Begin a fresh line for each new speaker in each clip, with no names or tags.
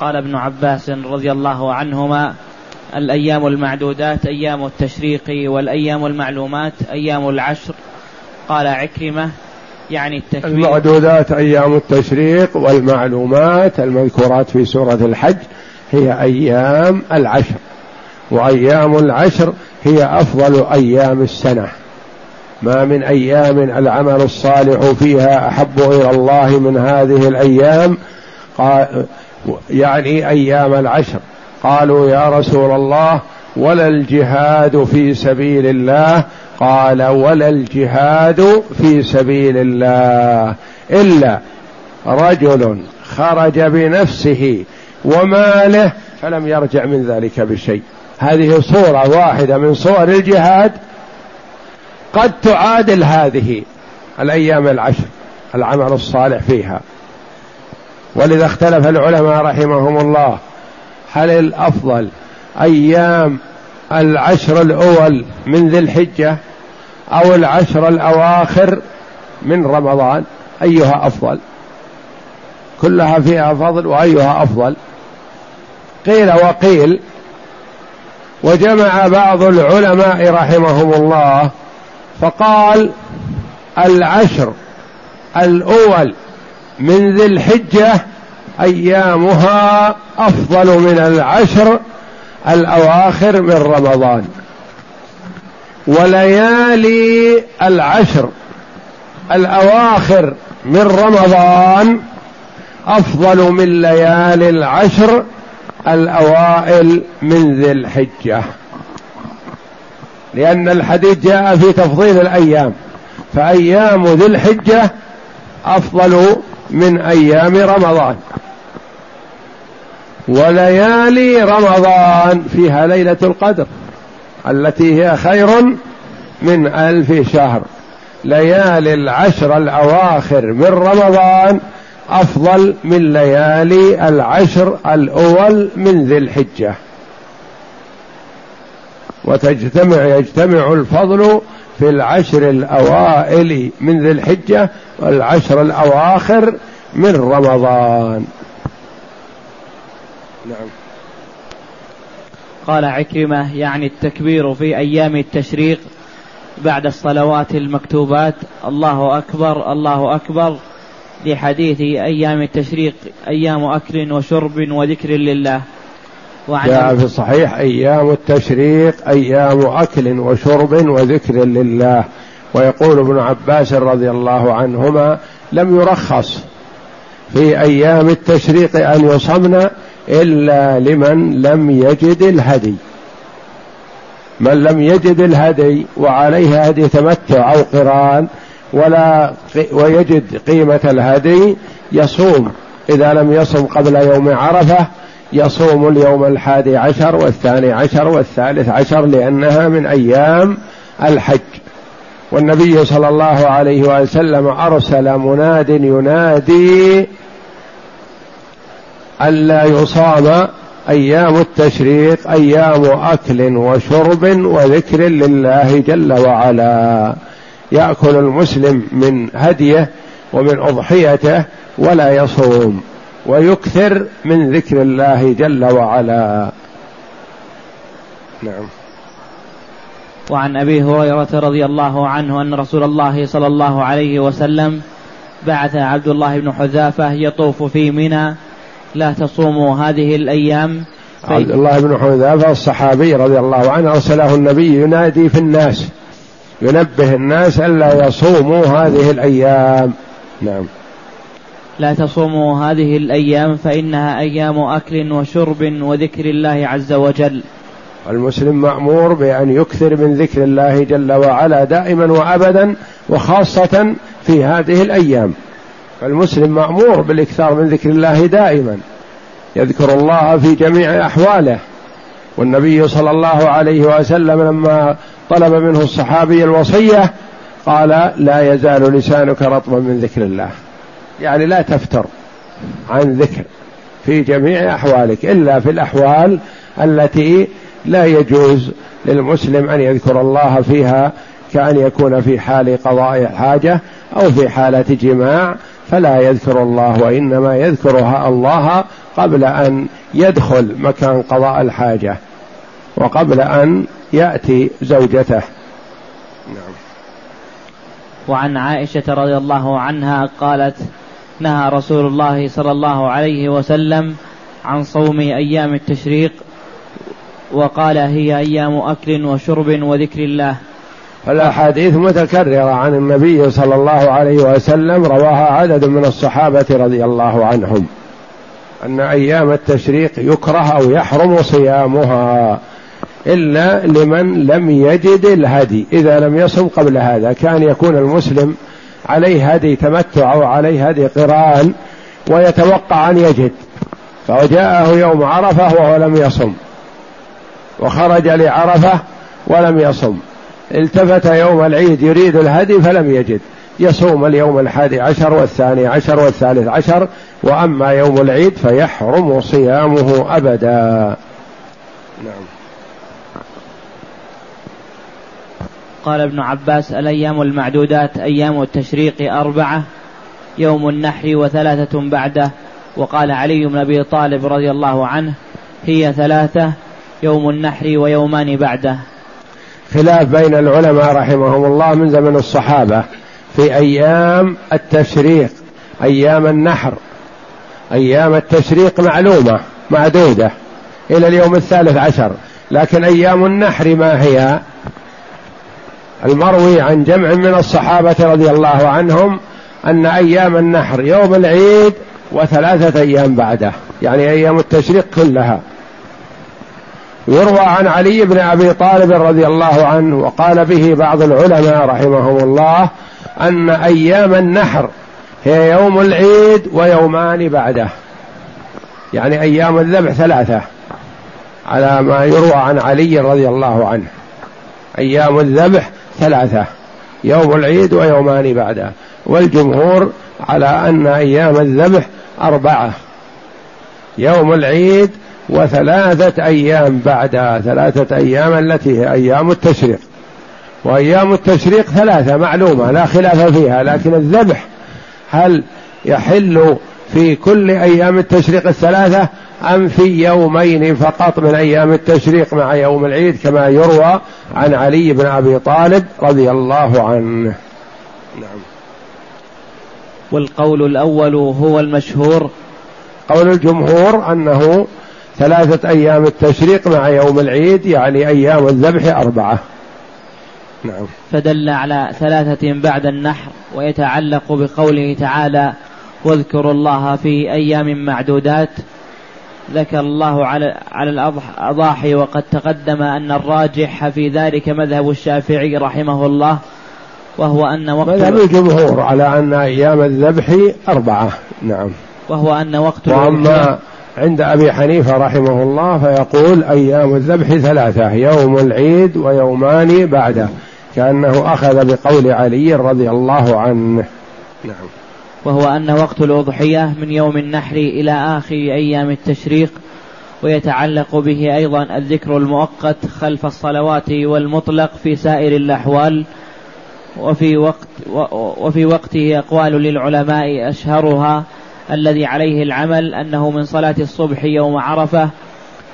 قال ابن عباس رضي الله عنهما الأيام المعدودات أيام التشريق والأيام المعلومات أيام العشر. قال عكرمة يعني التكبير
المعدودات أيام التشريق والمعلومات المذكورات في سورة الحج هي أيام العشر. وأيام العشر هي أفضل أيام السنة. ما من أيام العمل الصالح فيها أحب إلى الله من هذه الأيام. يعني أيام العشر. قالوا يا رسول الله ولا الجهاد في سبيل الله. قال ولا الجهاد في سبيل الله. إلا رجل خرج بنفسه وماله فلم يرجع من ذلك بشيء. هذه صورة واحدة من صور الجهاد. قد تعادل هذه الأيام العشر العمل الصالح فيها. ولذا اختلف العلماء رحمهم الله. هل الأفضل أيام العشر الأول من ذي الحجة أو العشر الأواخر من رمضان؟ أيها أفضل. كلها فيها فضل وأيها أفضل. قيل وقيل وجمع بعض العلماء رحمهم الله فقال العشر الأول من ذي الحجة أيامها أفضل من العشر الأواخر من رمضان. وليالي العشر الأواخر من رمضان أفضل من ليالي العشر الأوائل من ذي الحجة. لأن الحديث جاء في تفضيل الأيام. فأيام ذي الحجة أفضل من أيام رمضان. وليالي رمضان فيها ليلة القدر التي هي خير من ألف شهر. ليالي العشر الأواخر من رمضان أفضل من ليالي العشر الأول من ذي الحجة. وتجتمع يجتمع الفضل في العشر الأوائل من ذي الحجة والعشر الأواخر من رمضان.
نعم. قال عكرمة يعني التكبير في أيام التشريق بعد الصلوات المكتوبات الله أكبر الله أكبر لحديث أيام التشريق أيام أكل وشرب وذكر لله.
جاء في الصحيح أيام التشريق أيام أكل وشرب وذكر لله. ويقول ابن عباس رضي الله عنهما لم يرخص في أيام التشريق أن يصمن إلا لمن لم يجد الهدي. من لم يجد الهدي وعليه هدي تمتع أو قران ولا ويجد قيمة الهدي يصوم. إذا لم يصم قبل يوم عرفة يصوم اليوم الحادي عشر والثاني عشر والثالث عشر لأنها من أيام الحج. والنبي صلى الله عليه وسلم أرسل مناد ينادي ألا يصام أيام التشريق أيام أكل وشرب وذكر لله جل وعلا. يأكل المسلم من هديه ومن أضحيته ولا يصوم. ويكثر من ذكر الله جل وعلا.
نعم. وعن أبي هريرة رضي الله عنه أن رسول الله صلى الله عليه وسلم بعث عبد الله بن حذافة يطوف في منى لا تصوموا هذه
الأيام. عبد الله بن حذافة الصحابي رضي الله عنه أرسله النبي ينادي في الناس ينبه الناس ألا يصوموا هذه الأيام. نعم.
لا تصوموا هذه الأيام فإنها أيام أكل وشرب وذكر الله عز وجل.
المسلم مأمور بأن يكثر من ذكر الله جل وعلا دائما وأبدا وخاصة في هذه الأيام. فالمسلم مأمور بالإكثار من ذكر الله دائما. يذكر الله في جميع أحواله. والنبي صلى الله عليه وسلم لما طلب منه الصحابي الوصية قال لا يزال لسانك رطبا من ذكر الله. يعني لا تفتر عن ذكر في جميع أحوالك إلا في الأحوال التي لا يجوز للمسلم أن يذكر الله فيها كأن يكون في حال قضاء حاجة أو في حالة جماع فلا يذكر الله وإنما يذكرها الله قبل أن يدخل مكان قضاء الحاجة وقبل أن يأتي زوجته. نعم.
وعن عائشة رضي الله عنها قالت نهى رسول الله صلى الله عليه وسلم عن صوم أيام التشريق وقال هي أيام أكل وشرب وذكر الله.
الأحاديث متكررة عن النبي صلى الله عليه وسلم رواها عدد من الصحابة رضي الله عنهم أن أيام التشريق يكره أو يحرم صيامها إلا لمن لم يجد الهدي. إذا لم يصم قبل هذا كان يكون المسلم عليه هدي تمتع أو عليه هدي قران ويتوقع أن يجد. فجاءه يوم عرفة وهو لم يصم. وخرج لعرفة ولم يصم. التفت يوم العيد يريد الهدي فلم يجد. يصوم اليوم الحادي عشر والثاني عشر والثالث عشر وأما يوم العيد فيحرم صيامه أبدا. نعم.
قال ابن عباس الأيام المعدودات أيام التشريق أربعة يوم النحر وثلاثة بعده وقال علي بن أبي طالب رضي الله عنه هي ثلاثة يوم النحر ويومان بعده.
خلاف بين العلماء رحمهم الله من زمن الصحابة في أيام التشريق أيام النحر أيام التشريق معلومة معدودة إلى اليوم الثالث عشر لكن أيام النحر ما هي؟ المروي عن جمع من الصحابة رضي الله عنهم أن أيام النحر يوم العيد وثلاثة أيام بعده يعني أيام التشريق كلها. يروى عن علي بن أبي طالب رضي الله عنه وقال به بعض العلماء رحمهم الله أن أيام النحر هي يوم العيد ويومان بعده. يعني أيام الذبح ثلاثة على ما يروى عن علي رضي الله عنه. أيام الذبح ثلاثة يوم العيد ويومان بعده. والجمهور على أن أيام الذبح أربعة يوم العيد وثلاثة أيام بعدها ثلاثة أيام التي هي أيام التشريق. وأيام التشريق ثلاثة معلومة لا خلاف فيها لكن الذبح هل يحل في كل أيام التشريق الثلاثة؟ أم في يومين فقط من أيام التشريق مع يوم العيد كما يروى عن علي بن أبي طالب رضي الله عنه. نعم.
والقول الأول هو المشهور.
قول الجمهور أنه ثلاثة أيام التشريق مع يوم العيد يعني أيام الذبح أربعة.
نعم. فدل على ثلاثة بعد النحر ويتعلق بقوله تعالى واذكروا الله في أيام معدودات ذكر الله على على الأضاحي وقد تقدم أن الراجح في ذلك مذهب الشافعي رحمه الله وهو أن
وقت مذهب الجمهور على أن أيام الذبح أربعة. نعم.
وهو أن وقت
وأما عند أبي حنيفة رحمه الله فيقول أيام الذبح ثلاثة يوم العيد ويومان بعده كأنه أخذ بقول علي رضي الله عنه.
نعم. وهو أن وقت الأضحية من يوم النحر إلى آخر أيام التشريق ويتعلق به أيضا الذكر المؤقت خلف الصلوات والمطلق في سائر الأحوال وفي وقت وفي وقته اقوال للعلماء أشهرها الذي عليه العمل أنه من صلاة الصبح يوم عرفة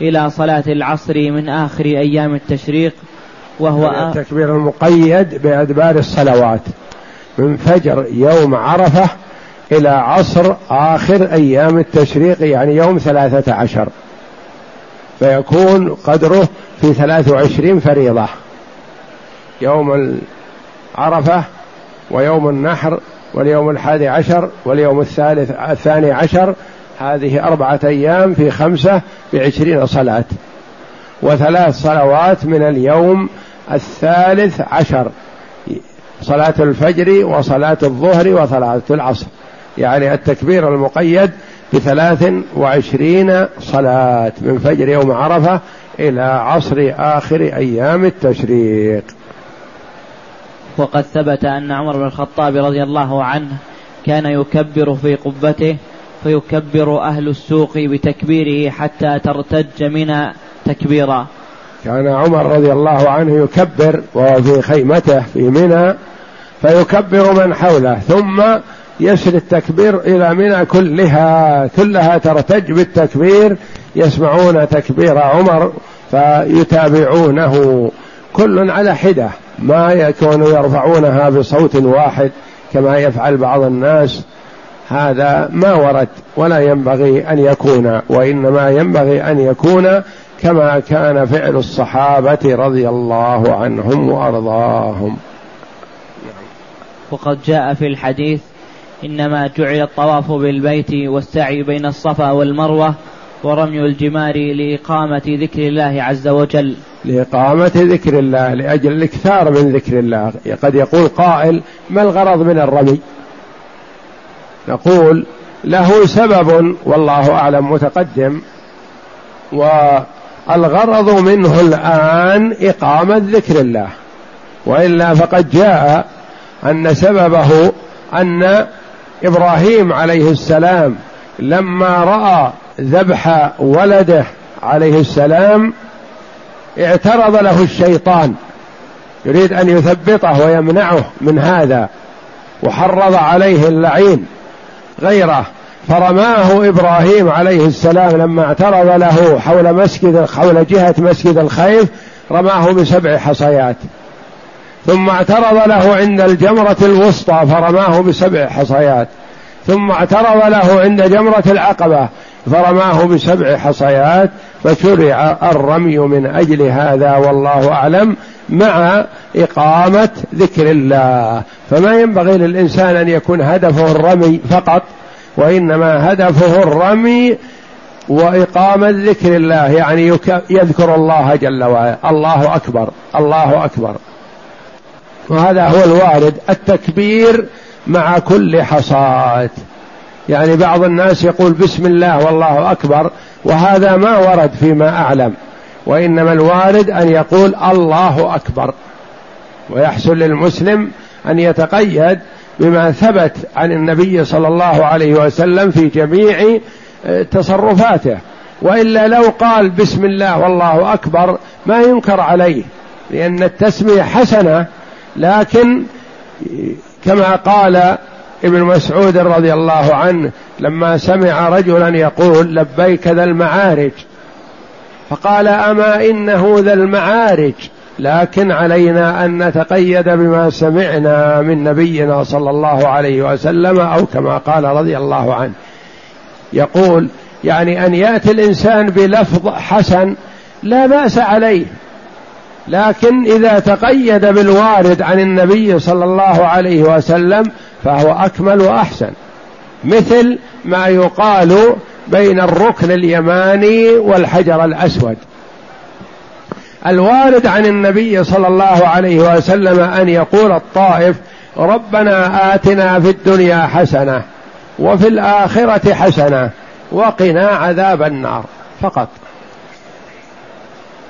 إلى صلاة العصر من آخر أيام التشريق
وهو التكبير المقيد بأدبار الصلوات. من فجر يوم عرفة إلى عصر آخر أيام التشريق يعني يوم ثلاثة عشر. فيكون قدره في ثلاث وعشرين فريضة. يوم عرفة ويوم النحر واليوم الحادي عشر واليوم الثالث الثاني عشر هذه أربعة أيام في خمسة بعشرين صلاة. وثلاث صلوات من اليوم الثالث عشر صلاة الفجر وصلاة الظهر وصلاة العصر. يعني التكبير المقيد بثلاث وعشرين صلاة من فجر يوم عرفة إلى عصر آخر أيام التشريق.
وقد ثبت أن عمر بن الخطاب رضي الله عنه كان يكبر في قبته فيكبر أهل السوق بتكبيره حتى ترتج منى تكبيرا.
كان عمر رضي الله عنه يكبر وهو في خيمته في منى فيكبر من حوله ثم يسري التكبير إلى منى كلها كلها ترتج بالتكبير يسمعون تكبير عمر فيتابعونه. كل على حدة ما يكون يرفعونها بصوت واحد كما يفعل بعض الناس. هذا ما ورد ولا ينبغي أن يكون وإنما ينبغي أن يكون كما كان فعل الصحابة رضي الله عنهم وأرضاهم.
وقد جاء في الحديث إنما جعل الطواف بالبيت والسعي بين الصفا والمروة ورمي الجمار لإقامة ذكر الله عز وجل.
لإقامة ذكر الله لأجل الإكثار من ذكر الله. قد يقول قائل ما الغرض من الرمي؟ نقول له سبب والله أعلم متقدم. والغرض منه الآن إقامة ذكر الله. وإلا فقد جاء أن سببه أن إبراهيم عليه السلام لما رأى ذبح ولده عليه السلام اعترض له الشيطان يريد أن يثبطه ويمنعه من هذا وحرض عليه اللعين غيره. فرماه إبراهيم عليه السلام لما اعترض له حول مسجد حول جهة مسجد الخيف رماه بسبع حصيات. ثم اعترض له عند الجمرة الوسطى فرماه بسبع حصيات. ثم اعترض له عند جمرة العقبة فرماه بسبع حصيات. فشرع الرمي من أجل هذا والله أعلم مع إقامة ذكر الله. فما ينبغي للإنسان أن يكون هدفه الرمي فقط وإنما هدفه الرمي واقامه ذكر الله. يعني يذكر الله جل وعلا. الله أكبر الله أكبر. وهذا هو الوارد التكبير مع كل حصاه يعني بعض الناس يقول بسم الله والله أكبر وهذا ما ورد فيما أعلم وإنما الوارد أن يقول الله أكبر. ويحصل للمسلم أن يتقيد بما ثبت عن النبي صلى الله عليه وسلم في جميع آه، تصرفاته. وإلا لو قال بسم الله والله أكبر ما ينكر عليه لأن التسمية حسنة لكن كما قال ابن مسعود رضي الله عنه لما سمع رجلا يقول لبيك ذا المعارج فقال أما إنه ذا المعارج؟ لكن علينا أن نتقيد بما سمعنا من نبينا صلى الله عليه وسلم أو كما قال رضي الله عنه. يقول يعني أن يأتي الإنسان بلفظ حسن لا بأس عليه لكن إذا تقيد بالوارد عن النبي صلى الله عليه وسلم فهو أكمل وأحسن. مثل ما يقال بين الركن اليماني والحجر الأسود. الوارد عن النبي صلى الله عليه وسلم أن يقول الطائف ربنا آتنا في الدنيا حسنة وفي الآخرة حسنة وقنا عذاب النار. فقط.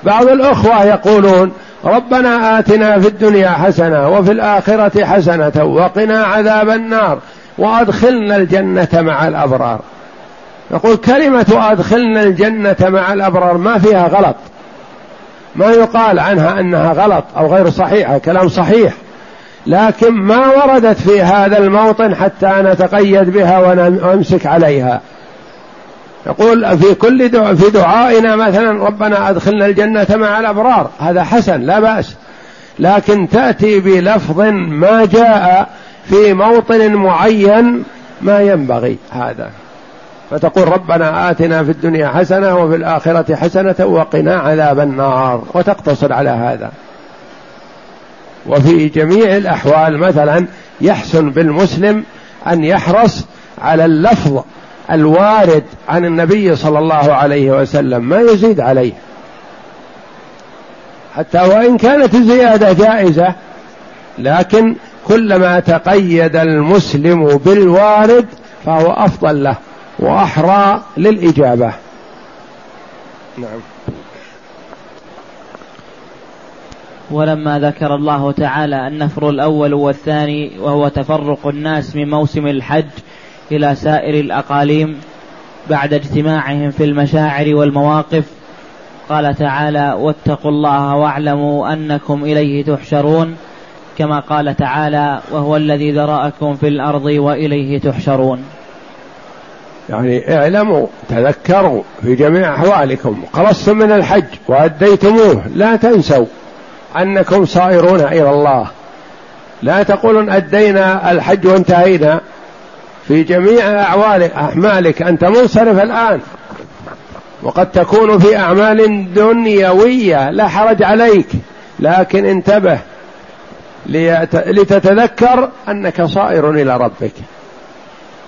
بعض الأخوة يقولون ربنا آتنا في الدنيا حسنة وفي الآخرة حسنة وقنا عذاب النار وأدخلنا الجنة مع الأبرار. نقول كلمة أدخلنا الجنة مع الأبرار ما فيها غلط. ما يقال عنها أنها غلط أو غير صحيحة كلام صحيح. لكن ما وردت في هذا الموطن حتى نتقيد بها ونمسك عليها. يقول في كل دعاء في دعائنا مثلا ربنا أدخلنا الجنة مع الأبرار. هذا حسن لا بأس. لكن تأتي بلفظ ما جاء في موطن معين ما ينبغي هذا. فتقول ربنا آتنا في الدنيا حسنة وفي الآخرة حسنة وقنا عذاب النار. وتقتصر على هذا. وفي جميع الأحوال مثلا يحسن بالمسلم أن يحرص على اللفظ الوارد عن النبي صلى الله عليه وسلم ما يزيد عليه. حتى وإن كانت الزيادة جائزة لكن كلما تقيد المسلم بالوارد فهو أفضل له وأحرى للإجابة. نعم.
ولما ذكر الله تعالى النفر الأول والثاني وهو تفرق الناس من موسم الحج إلى سائر الأقاليم بعد اجتماعهم في المشاعر والمواقف. قال تعالى واتقوا الله واعلموا أنكم إليه تحشرون كما قال تعالى وهو الذي ذرأكم في الأرض وإليه تحشرون.
يعني اعلموا تذكروا في جميع أحوالكم. خلصتم من الحج وأديتموه. لا تنسوا أنكم صائرون إلى الله. لا تقولون أدينا الحج وانتهينا. في جميع أعوالك أعمالك. أنت منصرف الآن. وقد تكون في أعمال دنيوية. لا حرج عليك. لكن انتبه لتتذكر أنك صائر إلى ربك.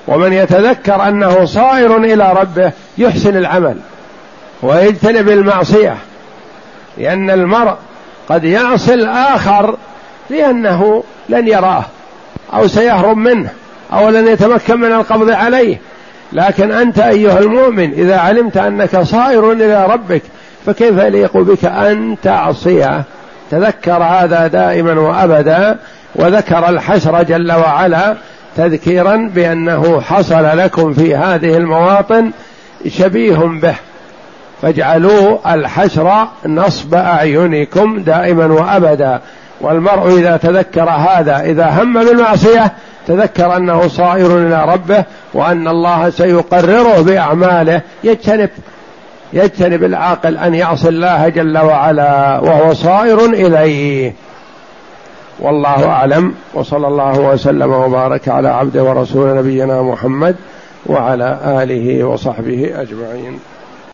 ومن يتذكر أنه صائر إلى ربه يحسن العمل ويجتنب المعصية. لأن المرء قد يعصي الآخر لأنه لن يراه أو سيهرب منه. أو لن يتمكن من القبض عليه. لكن أنت أيها المؤمن إذا علمت أنك صائر إلى ربك فكيف يليق بك أن تعصيه تذكر هذا دائما وأبدا وذكر الحشر جل وعلا تذكيرا بأنه حصل لكم في هذه المواطن شبيه به. فاجعلوا الحشر نصب أعينكم دائما وأبدا. والمرء إذا تذكر هذا إذا هم بالمعصية تذكر أنه صائر إلى ربه وأن الله سيقرره بأعماله. يجتنب يجتنب العاقل أن يعصي الله جل وعلا وهو صائر إليه. والله أعلم. وصلى الله وسلم وبارك على عبده ورسول نبينا محمد وعلى آله وصحبه أجمعين.